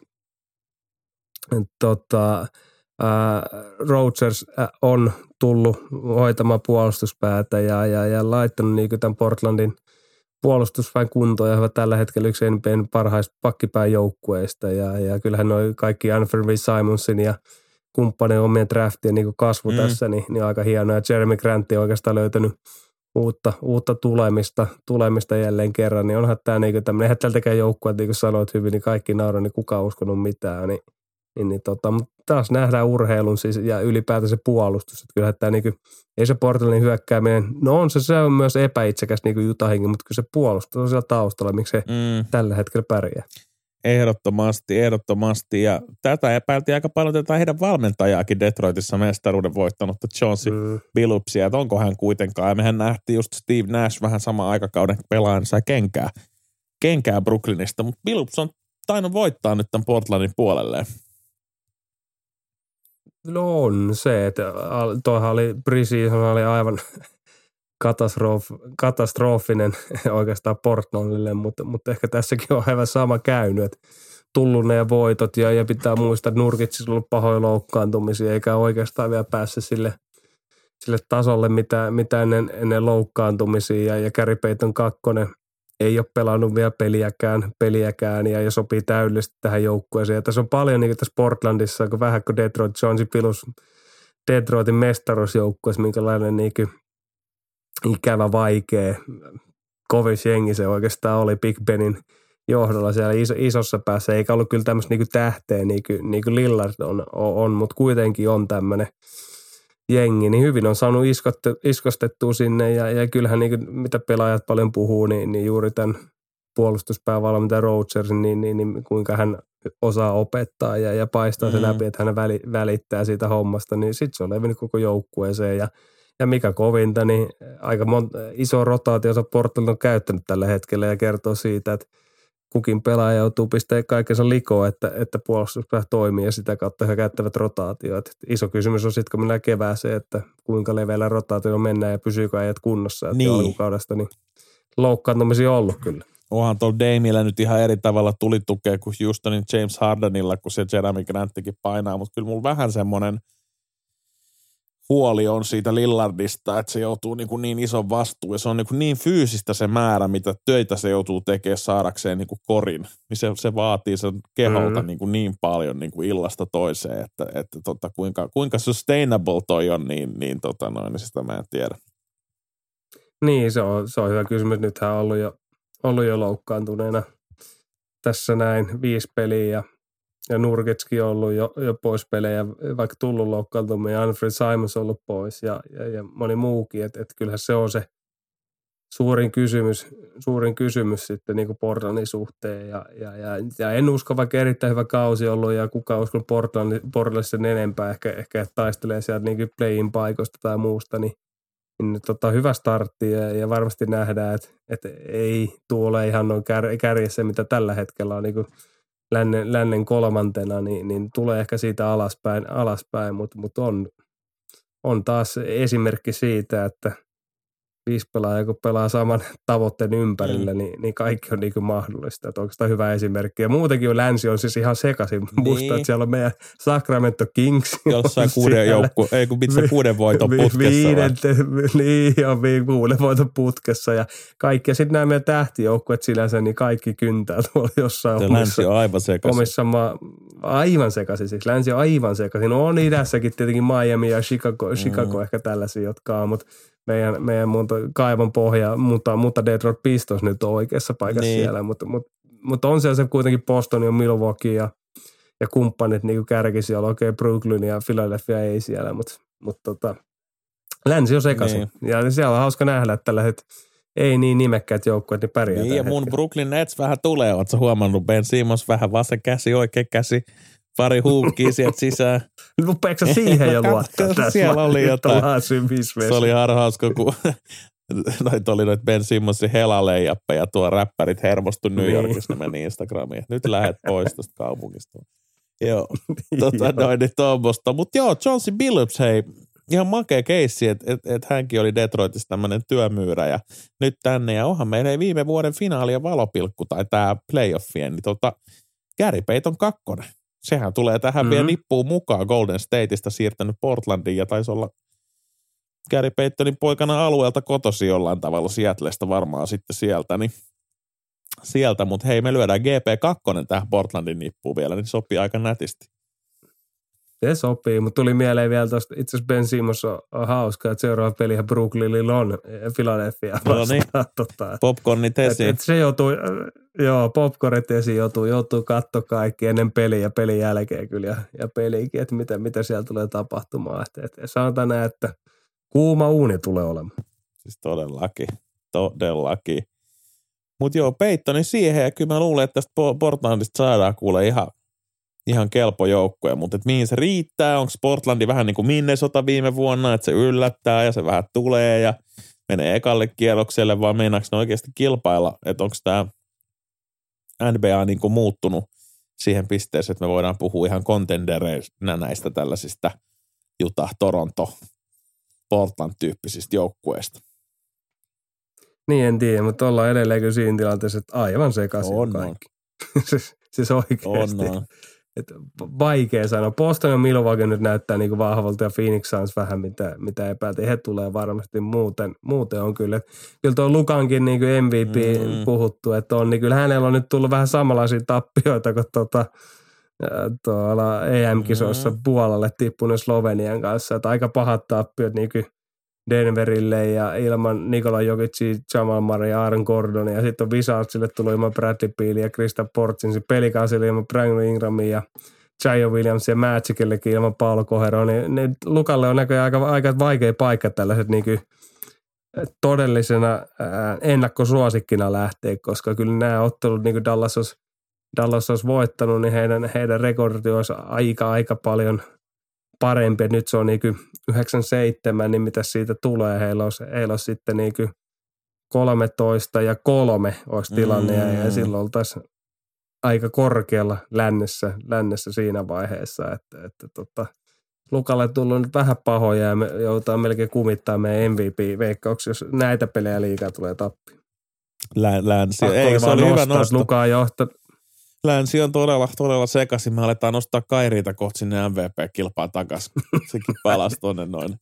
tota, Rodgers on tullut hoitamaan puolustuspäätä ja, ja, ja laittanut niin tämän Portlandin puolustusväen kuntoon ja hyvä tällä hetkellä yksi NBAn parhaista pakkipään joukkueista ja, ja kyllähän noin kaikki Anthony Simonsin ja kumppanien omien draftien niin kasvu mm. tässä, niin, niin aika hienoa. Ja Jeremy Grant on oikeastaan löytänyt uutta, uutta tulemista, tulemista jälleen kerran, niin onhan tämä niin tämmöinen, eihän tältäkään joukkue, niin kuin sanoit hyvin, niin kaikki nauraa, niin kukaan uskonut mitään, niin, niin, niin tota, mutta taas nähdään urheilun siis, ja ylipäätään se puolustus, että kyllähän tämä niin kuin, ei se Portlandin hyökkääminen, no on se, se on myös epäitsekäs niin kuin Jutahinkin, mutta kyllä se puolustus on siellä taustalla, miksi se mm. tällä hetkellä pärjää. Ehdottomasti, ehdottomasti. Ja tätä epäiltiin aika paljon tätä heidän valmentajaakin Detroitissa mestaruuden voittanutta Johnson mm. Billupsia, että onko hän kuitenkaan. Ja mehän nähtiin just Steve Nash vähän sama aikakauden pelaajan sai kenkää, kenkää Brooklynista, mutta Billups on tainnut voittaa nyt tämän Portlandin puolelleen. No on se, että tuohan oli oli aivan katastrof, katastrofinen oikeastaan Portlandille, mutta, mutta ehkä tässäkin on aivan sama käynyt, että tullut ne voitot ja, ja pitää muistaa, että Nurkitsissa on ollut pahoja loukkaantumisia eikä oikeastaan vielä päässyt sille, sille tasolle, mitä, mitä ennen, ennen loukkaantumisia ja, ja Gary Payton kakkonen ei ole pelannut vielä peliäkään, peliäkään ja, ja sopii täydellisesti tähän joukkueeseen. Ja tässä on paljon niin tässä Portlandissa, kun vähän kuin Detroit Johnson pilus Detroitin mestaruusjoukkueessa, minkälainen niin ikävä, vaikea, kovis jengi se oikeastaan oli Big Benin johdolla siellä iso, isossa päässä, eikä ollut kyllä tämmöistä niinku tähteä niin kuin, niin kuin Lillard on, on mutta kuitenkin on tämmöinen jengi, niin hyvin on saanut iskottu, iskostettua sinne ja, ja kyllähän niin kuin, mitä pelaajat paljon puhuu, niin, niin juuri tämän puolustuspäävalmentaja Rodgersin, niin, niin, niin, kuinka hän osaa opettaa ja, ja paistaa mm. se läpi, että hän välittää siitä hommasta, niin sitten se on levinnyt koko joukkueeseen ja – ja mikä kovinta, niin aika monta, iso rotaatio Portland on käyttänyt tällä hetkellä ja kertoo siitä, että kukin pelaaja joutuu pistämään kaikensa likoon, että, että puolustuspää toimii ja sitä kautta he käyttävät rotaatioita. Iso kysymys on sitten, kun mennään kevääseen, että kuinka leveällä rotaatio mennään ja pysyykö ajat kunnossa. Että niin. alkukaudesta niin loukkaantumisia on ollut kyllä. Onhan tuolla Damilla nyt ihan eri tavalla tuli tukea kuin Houstonin James Hardenilla, kun se Jeremy Granttikin painaa, mutta kyllä mulla vähän semmoinen – huoli on siitä Lillardista, että se joutuu niin, kuin niin ison vastuun ja se on niin, kuin niin fyysistä se määrä, mitä töitä se joutuu tekemään saadakseen niin kuin korin. Niin se, se vaatii sen keholta mm. niin, kuin niin paljon niin kuin illasta toiseen, että, että tota, kuinka, kuinka sustainable toi on, niin, niin, tota noin, niin sitä mä en tiedä. Niin, se on, se on hyvä kysymys. Nythän on ollut jo, ollut jo loukkaantuneena tässä näin viisi peliä ja ja Nurkitskin on ollut jo, jo pois pelejä, vaikka tullut loukkaantuminen, ja Alfred Simons on ollut pois ja, ja, ja moni muukin, että et kyllähän se on se suurin kysymys, suurin kysymys sitten niin Portlandin suhteen ja, ja, ja, ja, en usko, vaikka erittäin hyvä kausi ollut ja kuka usko Portlandille sen enempää, ehkä, ehkä taistelee sieltä niin play-in paikoista tai muusta, niin, niin tota, hyvä startti ja, ja varmasti nähdään, että, että ei tuole ihan noin kär, kärjessä, mitä tällä hetkellä on niin lännen, lännen kolmantena, niin, niin tulee ehkä siitä alaspäin, alaspäin mutta mut on, on taas esimerkki siitä, että – viisi pelaajaa, kun pelaa saman tavoitteen ympärillä, mm. niin, niin kaikki on niin kuin mahdollista. Että oikeastaan hyvä esimerkki. Ja muutenkin länsi on siis ihan sekaisin. Niin. Musta, että siellä on meidän Sacramento Kings. Jossain kuuden joukku, ei kun mitkä kuuden voiton putkessa. Viidente, niin, ja kuuden voiton putkessa ja kaikki. Ja sitten nämä meidän tähtijoukkueet sinänsä, niin kaikki kyntää tuolla jossain. Ja länsi on aivan sekaisin. Omissa ma- aivan sekaisin, siis länsi on aivan sekaisin. No on idässäkin tietenkin Miami ja Chicago, Chicago mm. ehkä tällaisia, jotka on, mutta meidän, meidän muuta kaivon pohja, mutta, mutta Detroit Pistons nyt on oikeassa paikassa niin. siellä, mutta, mutta, mutta on siellä se kuitenkin Boston ja Milwaukee ja, ja kumppanit niin kärki siellä, okei okay, Brooklyn ja Philadelphia ei siellä, mutta, mutta tota, länsi on sekaisin. Niin. Ja siellä on hauska nähdä, että tällä ei niin nimekkäät joukkueet, niin pärjää. Niin, ja mun hetkellä. Brooklyn Nets vähän tulee, ootko huomannut? Ben Simmons vähän vasen käsi, oikea käsi pari huukkii sieltä sisään. Rupeeko siihen jo luottaa? Siellä oli jotain. Se oli ihan hauska, kun noit oli noit Ben Simmonsin helaleijappeja, tuo räppärit hermostu New niin. Yorkissa, meni Instagramiin. Nyt lähet pois tuosta kaupungista. Joo, tota, noin niin tuommoista. Mutta joo, Johnson Billups, hei, ihan makea keissi, että et, et hänkin oli Detroitissa tämmöinen työmyyrä ja nyt tänne. Ja onhan meillä viime vuoden finaalien valopilkku tai tämä playoffien, niin tota, Gary Payton kakkonen sehän tulee tähän mm-hmm. vielä nippuun mukaan Golden Stateista siirtänyt Portlandiin ja taisi olla Gary Paytonin poikana alueelta kotosi jollain tavalla Seattleista varmaan sitten sieltä, niin sieltä, mutta hei me lyödään GP2 tähän Portlandin nippuun vielä, niin sopii aika nätisti. Se sopii, mutta tuli mieleen vielä tuosta, itse asiassa Ben Simmons on, on hauska, että seuraava peli Brooklynilla on Philadelphia vastaan. No niin, tota, popcornit esiin. Et, et se joutuu, joo, popcornit esiin joutuu, joutuu katsoa kaikki ennen peliä ja pelin jälkeen kyllä ja, ja peliäkin, että mitä, mitä siellä tulee tapahtumaan. Et, et, sanotaan näin, että kuuma uuni tulee olemaan. Siis todellakin, todellakin. Mutta joo, Peittoni siihen ja kyllä mä luulen, että tästä Portlandista saadaan kuule ihan ihan kelpo joukkue, mutta et mihin se riittää, onko Portlandi vähän niin kuin Minnesota viime vuonna, että se yllättää ja se vähän tulee ja menee ekalle kierrokselle, vaan meinaako ne oikeasti kilpailla, että onko tämä NBA niin kuin muuttunut siihen pisteeseen, että me voidaan puhua ihan kontendereina näistä tällaisista Utah, Toronto, Portland-tyyppisistä joukkueista. Niin, en tiedä, mutta ollaan edelleenkin siinä tilanteessa, että aivan sekaisin on, kaikki. On. siis oikeasti. On, on että vaikea sanoa. Boston ja Milwaukee nyt näyttää niin kuin vahvalta ja Phoenix Suns vähän mitä, mitä epäiltiin. He tulee varmasti muuten, muuten on kyllä. Kyllä tuo Lukankin niin kuin MVP mm. puhuttu, että on, niin kyllä hänellä on nyt tullut vähän samanlaisia tappioita kuin tuota, tuolla EM-kisoissa mm. Puolalle tippunut Slovenian kanssa. Että aika pahat tappiot niin kuin Denverille ja ilman Nikola Jokicin, Jamal Murray ja Aaron Gordon. Ja sitten on Wizardsille tullut ilman Bradley Beal ja Krista Portsin. Pelikansille ilman Brandon Ingramin ja Jaio Williams ja Magicillekin ilman Paolo Kohero. Niin, niin Lukalle on näköjään aika, aika vaikea paikka tällaiset niin kuin todellisena ennakkosuosikkina lähteä, koska kyllä nämä ottelut, niin kuin Dallas olisi, Dallas olisi voittanut, niin heidän, heidän rekordi olisi aika, aika paljon – parempi. Nyt se on niin 97, niin mitä siitä tulee. Heillä olisi, heillä olisi sitten niin 13 ja kolme olisi tilanne mm. ja silloin oltaisiin aika korkealla lännessä, lännessä siinä vaiheessa, että, että tota, Lukalle tullut nyt vähän pahoja ja me joudutaan melkein kumittaa meidän MVP-veikkauksia, jos näitä pelejä liikaa tulee tappi. Länsi. Ei, se oli hyvä nosto. Lukaa johta, Länsi on todella, todella sekaisin. Me aletaan nostaa Kairiita kohti sinne MVP-kilpaa takaisin. Sekin palasi tuonne noin.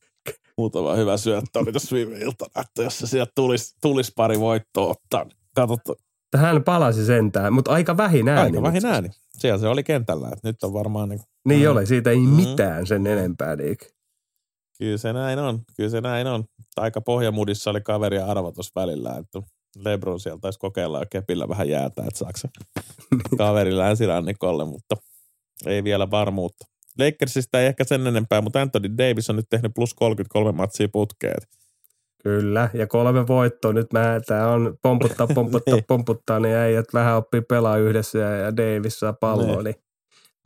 Muutama hyvä syöttö oli tuossa viime iltana, että jos se sieltä tulisi, tulisi pari voittoa ottaa. Niin Katsottu. Hän palasi sentään, mutta aika vähin ääni. Aika vähin ääni. Siellä se oli kentällä, että nyt on varmaan... Niin, niin mm. oli, siitä ei mm. mitään sen enempää. Niin. Kyllä se näin on, kyllä se näin on. Aika pohjamudissa oli kaveri tuossa välillä, että Lebron sieltä taisi kokeilla ja kepillä vähän jäätä, että saako se kaveri länsirannikolle, mutta ei vielä varmuutta. Lakersista ei ehkä sen enempää, mutta Anthony Davis on nyt tehnyt plus 33 matsia putkeet. Kyllä, ja kolme voittoa. Nyt mä, tää on pomputtaa, pomputtaa, niin. pomputtaa, niin ei, että vähän oppii pelaa yhdessä ja, ja Davis saa palloa, niin. niin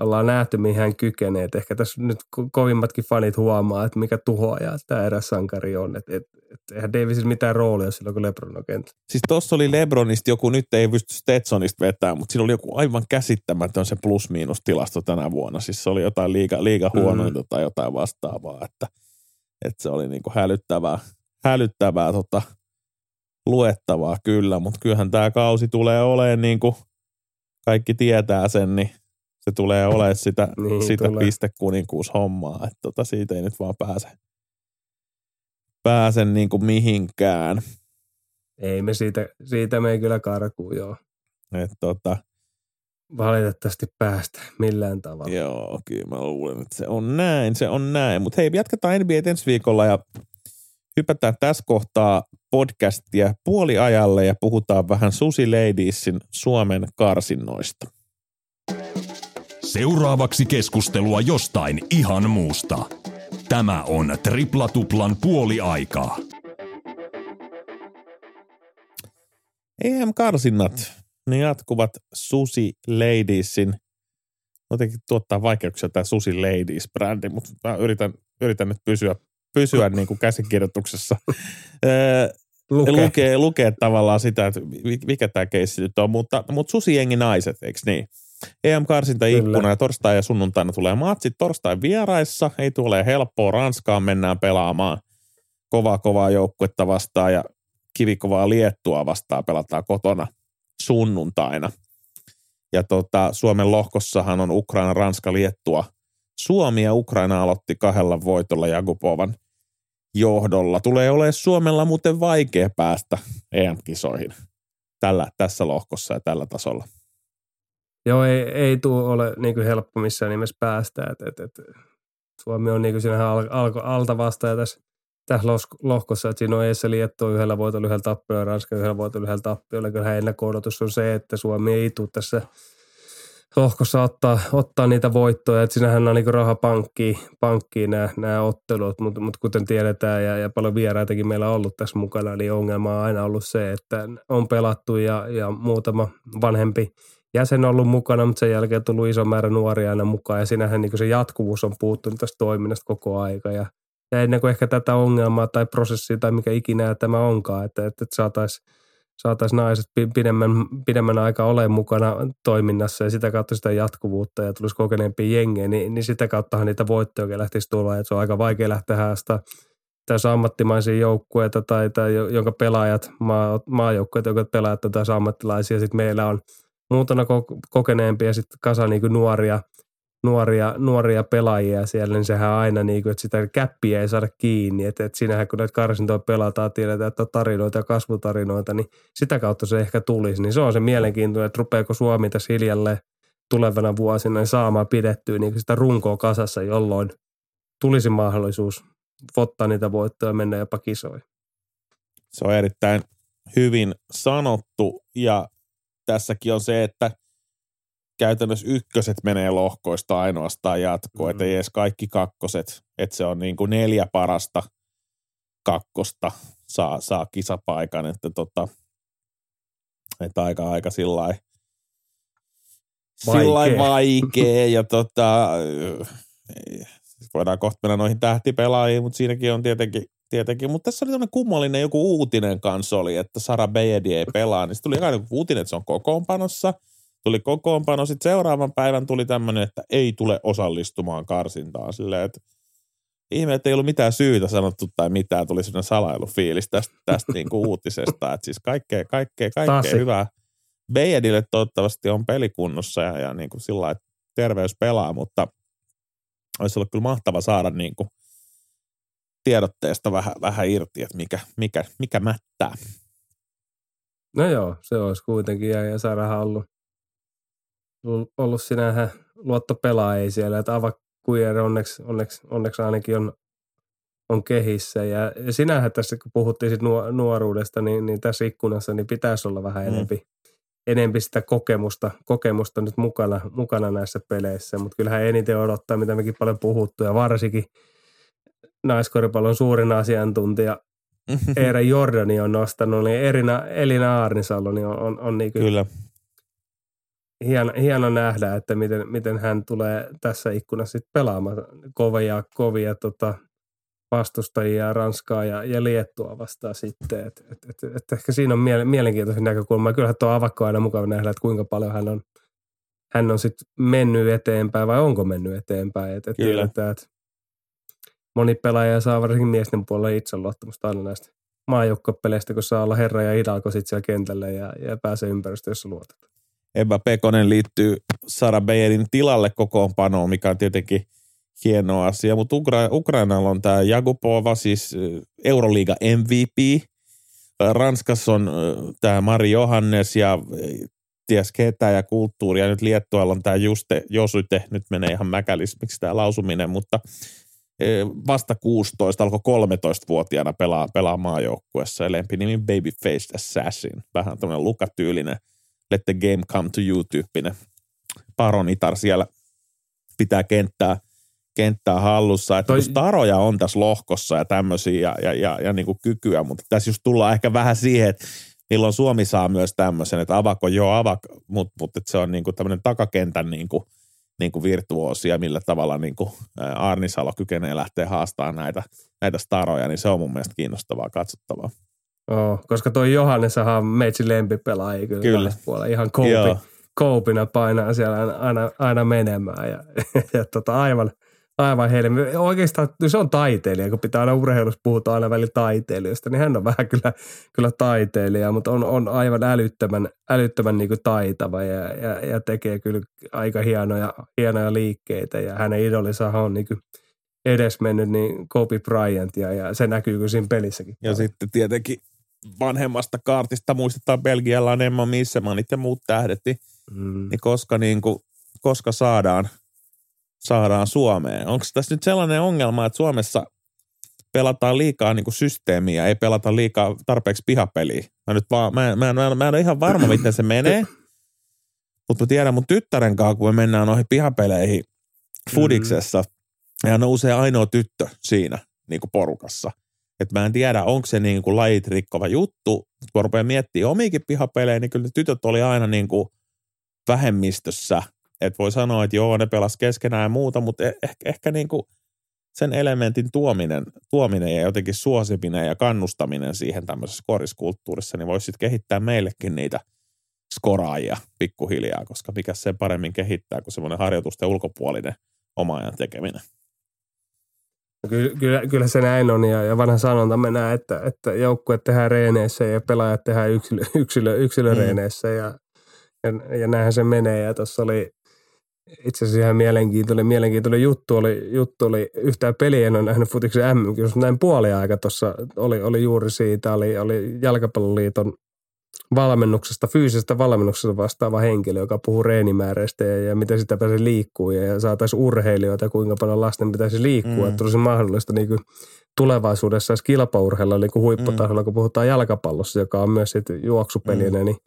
ollaan nähty, mihin hän kykenee. Et ehkä tässä nyt kovimmatkin fanit huomaa, että mikä tuhoaja tämä eräs sankari on. Et, et, et, eihän Davisilla mitään roolia silloin, kun Lebron on kentällä. Siis tuossa oli Lebronista joku, nyt ei pysty Stetsonista vetämään, mutta siinä oli joku aivan käsittämätön se plus-miinus tilasto tänä vuonna. Siis se oli jotain liiga, liiga huonointa mm. tai jotain vastaavaa, että, että se oli niinku hälyttävää, hälyttävää tota, luettavaa kyllä, mutta kyllähän tämä kausi tulee olemaan niin kuin kaikki tietää sen, niin se tulee olemaan sitä, niin, sitä pistekuninkuushommaa, että tota, siitä ei nyt vaan pääse, pääse niin kuin mihinkään. Ei me siitä, siitä me ei kyllä karkuun, joo. Et tota, Valitettavasti päästä millään tavalla. Joo, kyllä mä luulen, että se on näin, se on näin. Mutta hei, jatketaan NBA ensi viikolla ja hypätään tässä kohtaa podcastia puoliajalle ja puhutaan vähän Susi Ladiesin Suomen karsinnoista. Seuraavaksi keskustelua jostain ihan muusta. Tämä on Tripla Tuplan puoliaikaa. EM-karsinnat, ne jatkuvat Susi Ladiesin, jotenkin tuottaa vaikeuksia tämä Susi Ladies-brändi, mutta mä yritän, yritän nyt pysyä, pysyä niin kuin käsikirjoituksessa. lukee. lukee. lukee tavallaan sitä, että mikä tämä keissi nyt on, mutta, mutta Susi jengi naiset, eikö niin? EM-karsinta ikkuna ja torstai ja sunnuntaina tulee matsit. Torstai vieraissa, ei tule helppoa. Ranskaan mennään pelaamaan kovaa kovaa joukkuetta vastaan ja kivikovaa liettua vastaan pelataan kotona sunnuntaina. Ja tota, Suomen lohkossahan on Ukraina, Ranska, Liettua. Suomi ja Ukraina aloitti kahdella voitolla Jakupovan johdolla. Tulee olemaan Suomella muuten vaikea päästä EM-kisoihin tällä, tässä lohkossa ja tällä tasolla. Joo, ei, ei tule ole niin kuin helppo missään nimessä päästä. Et, et, et, Suomi on niin kuin siinä al, al, alta vastaaja tässä, tässä lohkossa, että siinä on Eessä Liettua yhdellä voitolla yhdellä tappiolla Ranska yhdellä voitolla yhdellä tappiolla. Kyllähän ennakko on se, että Suomi ei tule tässä lohkossa ottaa, ottaa niitä voittoja. Että siinähän on niin raha pankkiin, pankkiin nämä, nämä ottelut, mutta, mutta kuten tiedetään ja, ja paljon vieraitakin meillä on ollut tässä mukana, niin ongelma on aina ollut se, että on pelattu ja, ja muutama vanhempi – jäsen ollut mukana, mutta sen jälkeen tullut iso määrä nuoria aina mukaan ja sinähän niin se jatkuvuus on puuttunut tästä toiminnasta koko aika ja, ja ennen kuin ehkä tätä ongelmaa tai prosessia tai mikä ikinä tämä onkaan, että, että, saataisiin saatais naiset pidemmän, pidemmän aikaa ole mukana toiminnassa ja sitä kautta sitä jatkuvuutta ja tulisi kokeneempia jengejä, niin, niin sitä kauttahan niitä voittoja lähtisi tulla. Että se on aika vaikea lähteä haastaa tässä ammattimaisia joukkueita tai, tai jonka pelaajat, maa, maajoukkueet, jonka pelaajat on tässä ammattilaisia. Sitten meillä on – muutona kokeneempia ja sitten kasa niin kuin nuoria, nuoria, nuoria pelaajia siellä, niin sehän aina niin kuin, että sitä käppiä ei saada kiinni. Että, että siinähän kun näitä karsintoja pelataan, tiedetään, että on tarinoita ja kasvutarinoita, niin sitä kautta se ehkä tulisi. Niin se on se mielenkiintoinen, että rupeako Suomi tässä hiljalleen tulevana vuosina niin saamaan pidettyä niin sitä runkoa kasassa, jolloin tulisi mahdollisuus ottaa niitä voittoja ja mennä jopa kisoihin. Se on erittäin hyvin sanottu ja tässäkin on se, että käytännössä ykköset menee lohkoista ainoastaan jatkoon, mm. että ei edes kaikki kakkoset, että se on niin kuin neljä parasta kakkosta saa, saa kisapaikan, että tota, että aika, aika sillä vaikea. vaikea ja tota, voidaan kohta mennä noihin tähtipelaajiin, mutta siinäkin on tietenkin tietenkin, mutta tässä oli tämmöinen kummallinen joku uutinen kanssa oli, että Sara Beedi ei pelaa, niin tuli aina uutinen, että se on kokoonpanossa. Tuli kokoonpano, sitten seuraavan päivän tuli tämmöinen, että ei tule osallistumaan karsintaan. Silleen, että ihme, että ei ollut mitään syytä sanottu tai mitään, tuli sellainen salailufiilis tästä, tästä niin kuin uutisesta. Että siis kaikkea, kaikkea, kaikkea hyvää. Beedille toivottavasti on pelikunnossa ja, ja niin kuin sillä terveys pelaa, mutta olisi ollut kyllä mahtava saada niin kuin tiedotteesta vähän, vähän irti, että mikä, mikä, mikä mättää. No joo, se olisi kuitenkin. Ja, ja Sarahan ollut, ollut sinähän luottopelaaja siellä, että Avakujer onneksi, onneksi, onneksi ainakin on, on kehissä. Ja, ja sinähän tässä, kun puhuttiin sit nuoruudesta, niin, niin tässä ikkunassa niin pitäisi olla vähän mm. enempi, enempi sitä kokemusta, kokemusta nyt mukana, mukana näissä peleissä. Mutta kyllähän eniten odottaa, mitä mekin paljon puhuttu, ja varsinkin – naiskoripallon suurin asiantuntija Eera Jordani on nostanut, niin Erina, Elina Aarnisalo niin on, on, on niin Kyllä. Hieno, hieno, nähdä, että miten, miten hän tulee tässä ikkunassa sit pelaamaan kovia, kovia tota, vastustajia Ranskaa ja, ja Liettua vastaan sitten. Et, et, et, et ehkä siinä on miele, mielenkiintoinen näkökulma. Kyllähän tuo avakko aina mukava nähdä, että kuinka paljon hän on, hän on sitten mennyt eteenpäin vai onko mennyt eteenpäin. Et, et Kyllä. Tiedetään, että moni pelaaja saa varsinkin miesten puolella itseluottamusta aina näistä maajoukkopeleistä, kun saa olla herra ja hidalko sitten siellä kentällä ja, ja pääsee ympäristöön, jossa luotetaan. Ebba Pekonen liittyy Sara Beyerin tilalle kokoonpanoon, mikä on tietenkin hieno asia, mutta Ukra- Ukrainalla on tämä Jagupova, siis Euroliiga MVP. Ranskassa on tämä Mari Johannes ja ties ketä ja kulttuuria. Nyt Liettualla on tämä Juste Josute, nyt menee ihan mäkälismiksi tämä lausuminen, mutta vasta 16, alkoi 13-vuotiaana pelaa, pelaa maajoukkuessa lempinimi Babyface Assassin. Vähän tämmöinen lukatyylinen let the game come to you tyyppinen paronitar siellä pitää kenttää, kenttää hallussa. Että Toi... staroja on tässä lohkossa ja tämmöisiä ja, ja, ja, ja niin kuin kykyä, mutta tässä just tullaan ehkä vähän siihen, että milloin Suomi saa myös tämmöisen, että avako joo avak, mutta mut, se on niin kuin tämmöinen takakentän niin kuin – niin kuin virtuoosia, millä tavalla niin kuin Arnisalo kykenee lähteä haastamaan näitä, näitä staroja, niin se on mun mielestä kiinnostavaa katsottavaa. Oh, koska toi Johanneshan on meitsi lempipelaaja kyllä, kyllä. puolella. Ihan koupi, koupina painaa siellä aina, aina, aina menemään ja, ja tota, aivan, aivan helmi. Oikeastaan se on taiteilija, kun pitää aina urheilussa puhuta aina välillä taiteilijoista, niin hän on vähän kyllä, kyllä taiteilija, mutta on, on aivan älyttömän, älyttömän niin kuin taitava ja, ja, ja, tekee kyllä aika hienoja, hienoja liikkeitä ja hänen idolinsa on niin kuin edesmennyt niin Kobe Bryant ja, ja se näkyy kyllä siinä pelissäkin. Ja sitten tietenkin vanhemmasta kaartista muistetaan Belgialla Emma Missemanit ja muut tähdetti, mm. niin koska, niin kuin, koska saadaan, saadaan Suomeen. Onko tässä nyt sellainen ongelma, että Suomessa pelataan liikaa niin kuin systeemiä, ei pelata liikaa tarpeeksi pihapeliä? Mä, nyt vaan, mä, mä, mä, mä en ole ihan varma, miten se menee, mutta mä tiedän mun tyttären kanssa, kun me mennään noihin pihapeleihin Fudiksessa, mm. ja nousee ainoa tyttö siinä niin kuin porukassa. Että mä en tiedä, onko se niin kuin lajit rikkova juttu. Kun rupeaa miettimään omiikin pihapelejä, niin kyllä tytöt oli aina niin kuin vähemmistössä. Että voi sanoa, että joo, ne pelas keskenään ja muuta, mutta e-, ehkä, ehkä niin kuin sen elementin tuominen, tuominen ja jotenkin suosiminen ja kannustaminen siihen tämmöisessä koriskulttuurissa, niin voisi sitten kehittää meillekin niitä skoraajia pikkuhiljaa, koska mikä se paremmin kehittää kuin semmoinen harjoitusten ulkopuolinen oma ajan tekeminen. Kyllä, kyllä, kyllä se näin on ja, ja vanha sanonta menee, että, että joukkue tehdään reeneissä ja pelaajat tehdään yksilö, yksilö, yksilöreeneissä mm. ja, ja, ja näinhän se menee. Ja tuossa oli itse asiassa ihan mielenkiintoinen, mielenkiintoinen juttu oli, juttu oli yhtään peliä, en ole nähnyt futiksen mm näin puoli aika tuossa oli, oli juuri siitä, oli, oli Jalkapalloliiton valmennuksesta, fyysisestä valmennuksesta vastaava henkilö, joka puhuu reenimääräistä ja, ja miten sitä pääsee liikkuu ja, ja saataisiin urheilijoita, kuinka paljon lasten pitäisi liikkua, mm. että olisi mahdollista niin kuin tulevaisuudessa edes kilpaurheilla niin kuin huipputasolla, mm. kun puhutaan jalkapallossa, joka on myös juoksupelinä, mm. niin,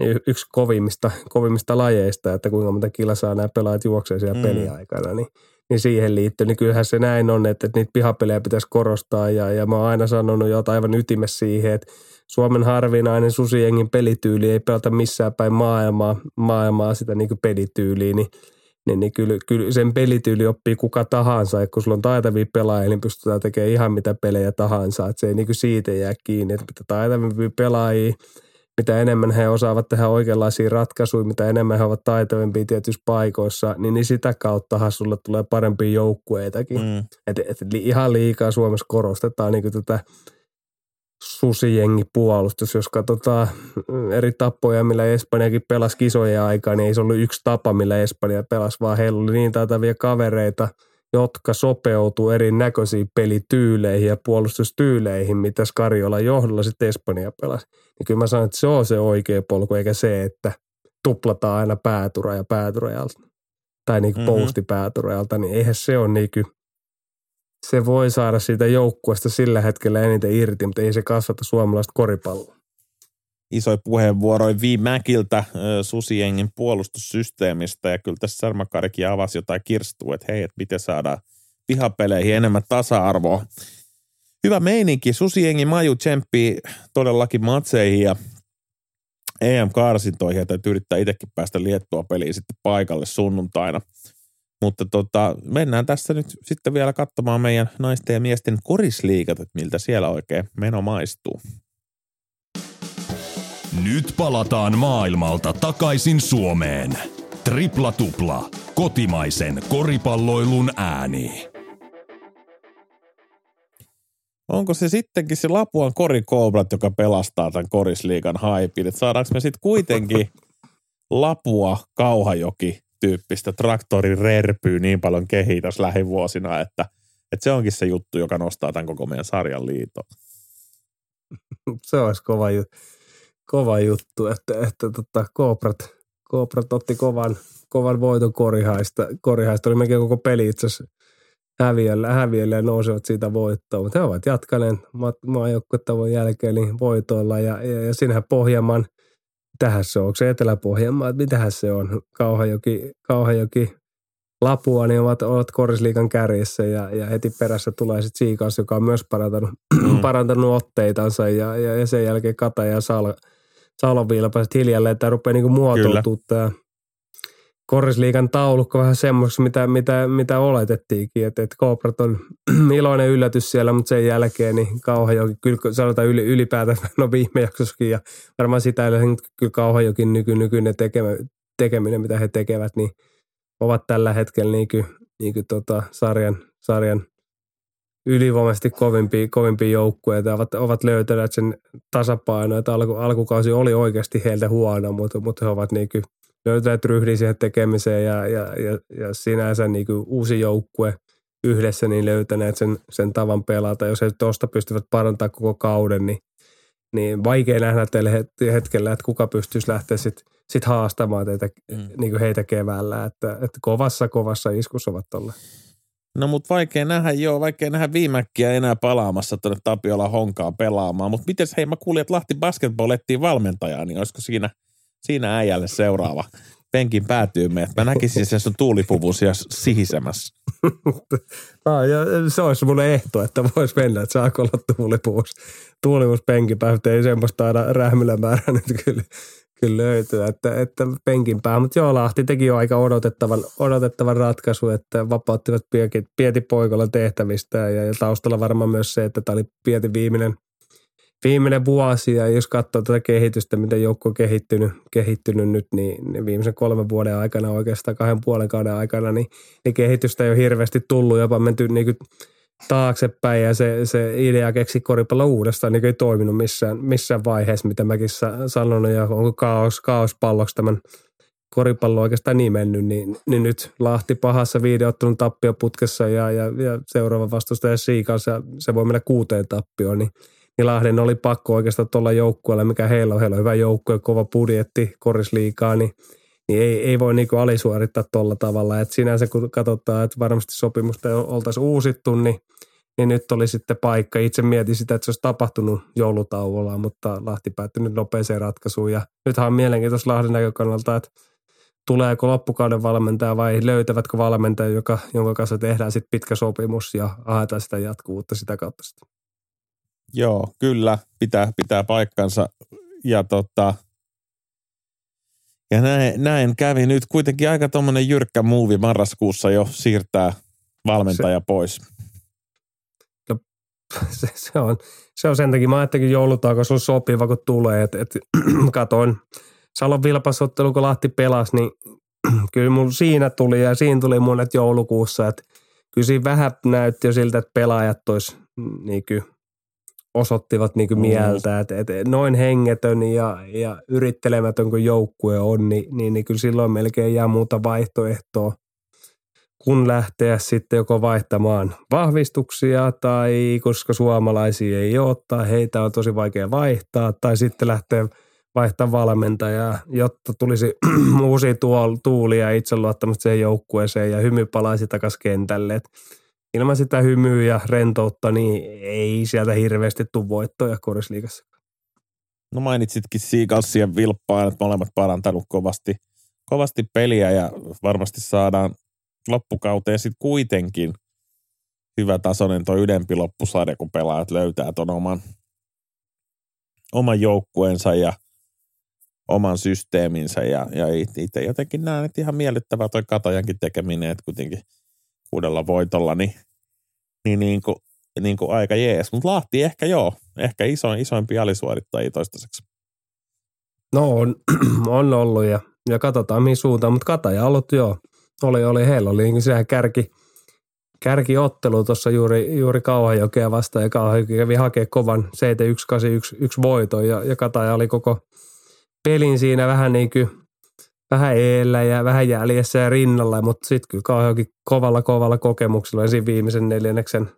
niin yksi kovimmista, kovimmista lajeista, että kuinka monta kilsaa nämä pelaajat juoksee siellä mm. peliaikana, niin, niin siihen liittyen, niin kyllähän se näin on, että, että niitä pihapelejä pitäisi korostaa ja, ja mä oon aina sanonut jotain aivan ytimessä siihen, että Suomen harvinainen susiengin pelityyli ei pelata missään päin maailmaa, maailmaa sitä niin pelityyliä, niin, niin, niin kyllä, kyllä, sen pelityyli oppii kuka tahansa. Ja kun sulla on taitavia pelaajia, niin pystytään tekemään ihan mitä pelejä tahansa. Että se ei niin siitä jää kiinni, että mitä taitavimpia pelaajia, mitä enemmän he osaavat tehdä oikeanlaisia ratkaisuja, mitä enemmän he ovat taitavimpia tietyissä paikoissa, niin, niin sitä kautta sulle tulee parempia joukkueitakin. Mm. Et, et ihan liikaa Suomessa korostetaan niin tätä – susijengi puolustus. Jos katsotaan eri tapoja, millä Espanjakin pelasi kisojen aikaa, niin ei se ollut yksi tapa, millä Espanja pelasi, vaan heillä oli niin taitavia kavereita, jotka sopeutuu erinäköisiin pelityyleihin ja puolustustyyleihin, mitä Skariola johdolla sitten Espanja pelasi. Niin kyllä mä sanon, että se on se oikea polku, eikä se, että tuplataan aina päätura ja pääturajalta tai niin kuin mm-hmm. postipääturajalta, niin eihän se ole niin kuin – se voi saada siitä joukkueesta sillä hetkellä eniten irti, mutta ei se kasvata suomalaista koripalloa. Isoin puheenvuoroi Vi Mäkiltä Susiengin puolustussysteemistä ja kyllä tässä Sarmakarikin avasi jotain kirstua, että hei, että miten saadaan pihapeleihin enemmän tasa-arvoa. Hyvä meininki. Susiengin Maju tsemppii todellakin matseihin ja EM-karsintoihin ja täytyy yrittää itsekin päästä Liettua peliin sitten paikalle sunnuntaina – mutta tota, mennään tässä nyt sitten vielä katsomaan meidän naisten ja miesten korisliikat, että miltä siellä oikein meno maistuu. Nyt palataan maailmalta takaisin Suomeen. Tripla tupla. Kotimaisen koripalloilun ääni. Onko se sittenkin se Lapuan korikoobrat, joka pelastaa tämän korisliikan haipin? Että saadaanko me sitten kuitenkin Lapua, Kauhajoki tyyppistä traktorin rerpyy niin paljon kehitäs lähivuosina, että, että se onkin se juttu, joka nostaa tämän koko meidän sarjan liiton. Se olisi kova, juttu, kova juttu, että, että tota, Kooprat, Kooprat otti kovan, kovan voiton korihaista. Korihaista oli melkein koko peli itse asiassa häviöllä, häviöllä ja nousevat siitä voittoon. Mutta he ovat jatkaneet maajoukkuetavon jälkeen niin voitoilla ja, ja, ja siinähän Pohjanmaan – mitähän se on, onko se Etelä-Pohjanmaa, mitähän se on, Kauhajoki, Kauhajoki Lapua, niin ovat, ovat Korisliikan kärjessä ja, ja heti perässä tulee sitten Siikas, joka on myös parantanut, mm. parantanut otteitansa ja, ja, ja, sen jälkeen Kata ja Sal, Saloviilapa sitten hiljalleen, että rupeaa niinku muotoutumaan tämä Korisliikan taulukko vähän semmoista, mitä, mitä, mitä oletettiinkin, että, että Kooprat on iloinen yllätys siellä, mutta sen jälkeen niin Kauhajoki, kyllä sanotaan yli, ylipäätään, no viime jaksossakin ja varmaan sitä kyllä Kauhajokin nyky, nykyinen tekemä, tekeminen, mitä he tekevät, niin ovat tällä hetkellä niin kuin niin kuin tota, sarjan, sarjan ylivoimaisesti kovimpia, kovimpia joukkueita ovat, ovat löytäneet sen tasapainoa, että alku, alkukausi oli oikeasti heiltä huono, mutta, mutta he ovat niin kuin löytäneet ryhdin siihen tekemiseen ja, ja, ja, ja sinänsä niin kuin uusi joukkue yhdessä niin löytäneet sen, sen tavan pelata. Jos he tuosta pystyvät parantamaan koko kauden, niin, niin vaikea nähdä teille hetkellä, että kuka pystyisi lähteä sitten sit haastamaan teitä, mm. niin kuin heitä keväällä. Että, että kovassa, kovassa iskussa ovat olleet. No mutta vaikea nähdä, joo, vaikea nähdä viimäkkiä enää palaamassa tuonne Tapiola Honkaan pelaamaan. Mutta miten hei, mä kuulin, että Lahti Basketball ettiin valmentajaa, niin olisiko siinä, siinä äijälle seuraava penkin päätyymme, että mä näkisin sen sun tuulipuvun siellä sihisemässä. ah, ja se olisi mulle ehto, että vois mennä, että saako olla tuulipuvus, tuulipuvus penkin. Ei semmoista aina rähmylämäärä nyt kyllä kyllä löytyy, että, että penkin pää. Mutta joo, Lahti teki jo aika odotettavan, odotettavan ratkaisu, että vapauttivat Pieti Poikolla tehtävistä ja, ja taustalla varmaan myös se, että tämä oli Pieti viimeinen, viimeinen vuosi ja jos katsoo tätä kehitystä, miten joukko on kehittynyt, kehittynyt nyt, niin, niin viimeisen kolmen vuoden aikana oikeastaan kahden puolen kauden aikana, niin, niin kehitystä ei ole hirveästi tullut, jopa menty niin kuin taaksepäin ja se, se idea keksi koripallo uudestaan niin ei toiminut missään, missään vaiheessa, mitä mäkin sanonut. Ja onko kaos, kaospalloksi tämän koripallo oikeastaan nimennyt, niin, niin nyt Lahti pahassa videottelun tappioputkessa ja, ja, ja seuraava vastustaja Siikansa, se voi mennä kuuteen tappioon, niin, niin Lahden oli pakko oikeastaan tuolla joukkueella, mikä heillä on, heillä on hyvä joukkue, kova budjetti, korisliikaa, niin – niin ei, ei voi niinku alisuorittaa tuolla tavalla. Et sinänsä kun katsotaan, että varmasti sopimusta oltaisiin uusittu, niin, niin nyt oli sitten paikka. Itse mietin sitä, että se olisi tapahtunut joulutauolla, mutta Lahti päättynyt nopeeseen ratkaisuun. Ja nythän on mielenkiintoista Lahden näkökannalta, että tuleeko loppukauden valmentaja vai löytävätkö valmentaja, joka, jonka kanssa tehdään sitten pitkä sopimus ja haetaan sitä jatkuvuutta sitä kautta sitten. Joo, kyllä, pitää, pitää paikkansa. Ja tota, ja näin, näin kävi nyt kuitenkin aika tuommoinen jyrkkä muuvi marraskuussa jo siirtää valmentaja se, pois. No, se, se, on, se on sen takia, mä ajattelin joulutauko, se on sopiva kun tulee, että et, katoin Salon vilpasottelu, kun Lahti pelasi, niin kyllä mun siinä tuli ja siinä tuli monet joulukuussa, että kyllä siinä vähän näytti jo siltä, että pelaajat olisi niin osoittivat niin kuin mm. mieltä, että, että noin hengetön ja, ja yrittelemätön kuin joukkue on, niin, niin, niin kyllä silloin melkein jää muuta vaihtoehtoa kun lähteä sitten joko vaihtamaan vahvistuksia tai koska suomalaisia ei ole tai heitä on tosi vaikea vaihtaa tai sitten lähteä vaihtaa valmentajaa, jotta tulisi uusia tuulia ja itseluottamusta siihen joukkueeseen ja hymy palaisi takaisin kentälle. Et ilman sitä hymyä ja rentoutta, niin ei sieltä hirveästi tule voittoja korisliigassa. No mainitsitkin Seagalsia ja Vilppaan, että molemmat parantanut kovasti, kovasti peliä ja varmasti saadaan loppukauteen sitten kuitenkin hyvä tasoinen tuo ydempi loppusarja, kun pelaajat löytää tuon oman, oman joukkueensa ja oman systeeminsä ja, ja itse jotenkin näen, että ihan miellyttävää toi Katajankin tekeminen, että kuitenkin – kuudella voitolla, niin, niin, niin, kuin, niin kuin aika jees. Mutta Lahti ehkä joo, ehkä iso, isoimpi alisuorittajia toistaiseksi. No on, on ollut ja, ja katsotaan mihin suuntaan, mutta Kataja ollut joo. Oli, oli, heillä oli niin sehän kärki, kärkiottelu tuossa juuri, juuri Kauhajokea vastaan ja Kauhajoki kävi hakea kovan 7181 voiton ja, ja Kataja oli koko pelin siinä vähän niin kuin vähän eellä ja vähän jäljessä ja rinnalla, mutta sitten kyllä kauheankin kovalla kovalla kokemuksella. Ensin viimeisen neljänneksen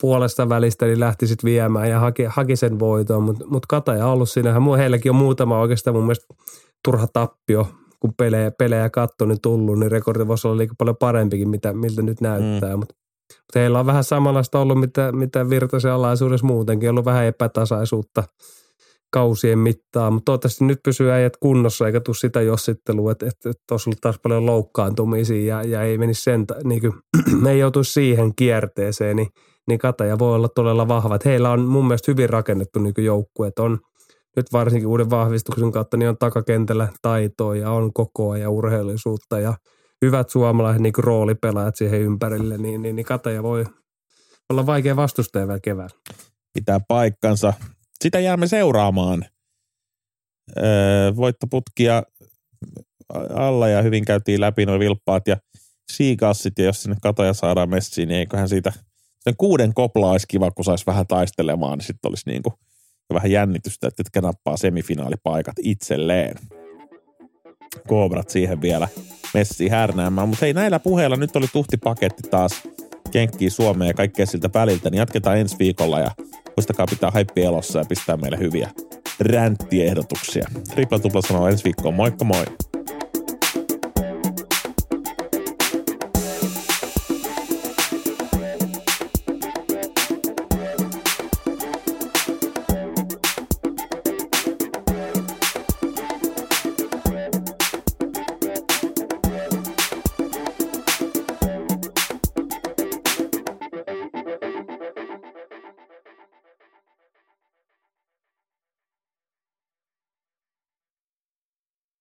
puolesta välistä niin lähti sitten viemään ja haki, haki sen voitoon, mutta mut Kataja on ollut siinä, heilläkin on muutama oikeastaan mun mielestä turha tappio, kun pelejä, pelejä katsoi, niin tullut, niin rekordi voisi olla liikaa paljon parempikin, mitä, miltä nyt näyttää, mm. mutta mut heillä on vähän samanlaista ollut, mitä, mitä virtaisen alaisuudessa muutenkin, ollut vähän epätasaisuutta – kausien mittaan, mutta toivottavasti nyt pysyy äijät kunnossa eikä tule sitä jossittelua, että, olisi ollut taas paljon loukkaantumisia ja, ja ei menisi sen, niin kuin, ei joutuisi siihen kierteeseen, niin, niin Kataja voi olla todella vahva. Että heillä on mun mielestä hyvin rakennettu niin joukkue, että on nyt varsinkin uuden vahvistuksen kautta, niin on takakentällä taitoa ja on kokoa ja urheilullisuutta ja hyvät suomalaiset niin roolipelaajat siihen ympärille, niin, niin, niin Kataja voi olla vaikea vastustaja vielä keväällä. Pitää paikkansa sitä jäämme seuraamaan. Öö, voittoputkia alla ja hyvin käytiin läpi nuo vilppaat ja Seagassit ja jos sinne katoja saadaan messiin, niin eiköhän siitä sen kuuden kopla olisi kiva, kun saisi vähän taistelemaan, niin sitten olisi niin kuin vähän jännitystä, että ketkä nappaa semifinaalipaikat itselleen. Koobrat siihen vielä messiin härnäämään. Mutta hei, näillä puheilla nyt oli tuhti paketti taas kenkkiä Suomeen ja kaikkea siltä väliltä, niin jatketaan ensi viikolla ja muistakaa pitää haippi elossa ja pistää meille hyviä ränttiehdotuksia. Tripla Tupla sanoo ensi viikkoon. Moikka moi!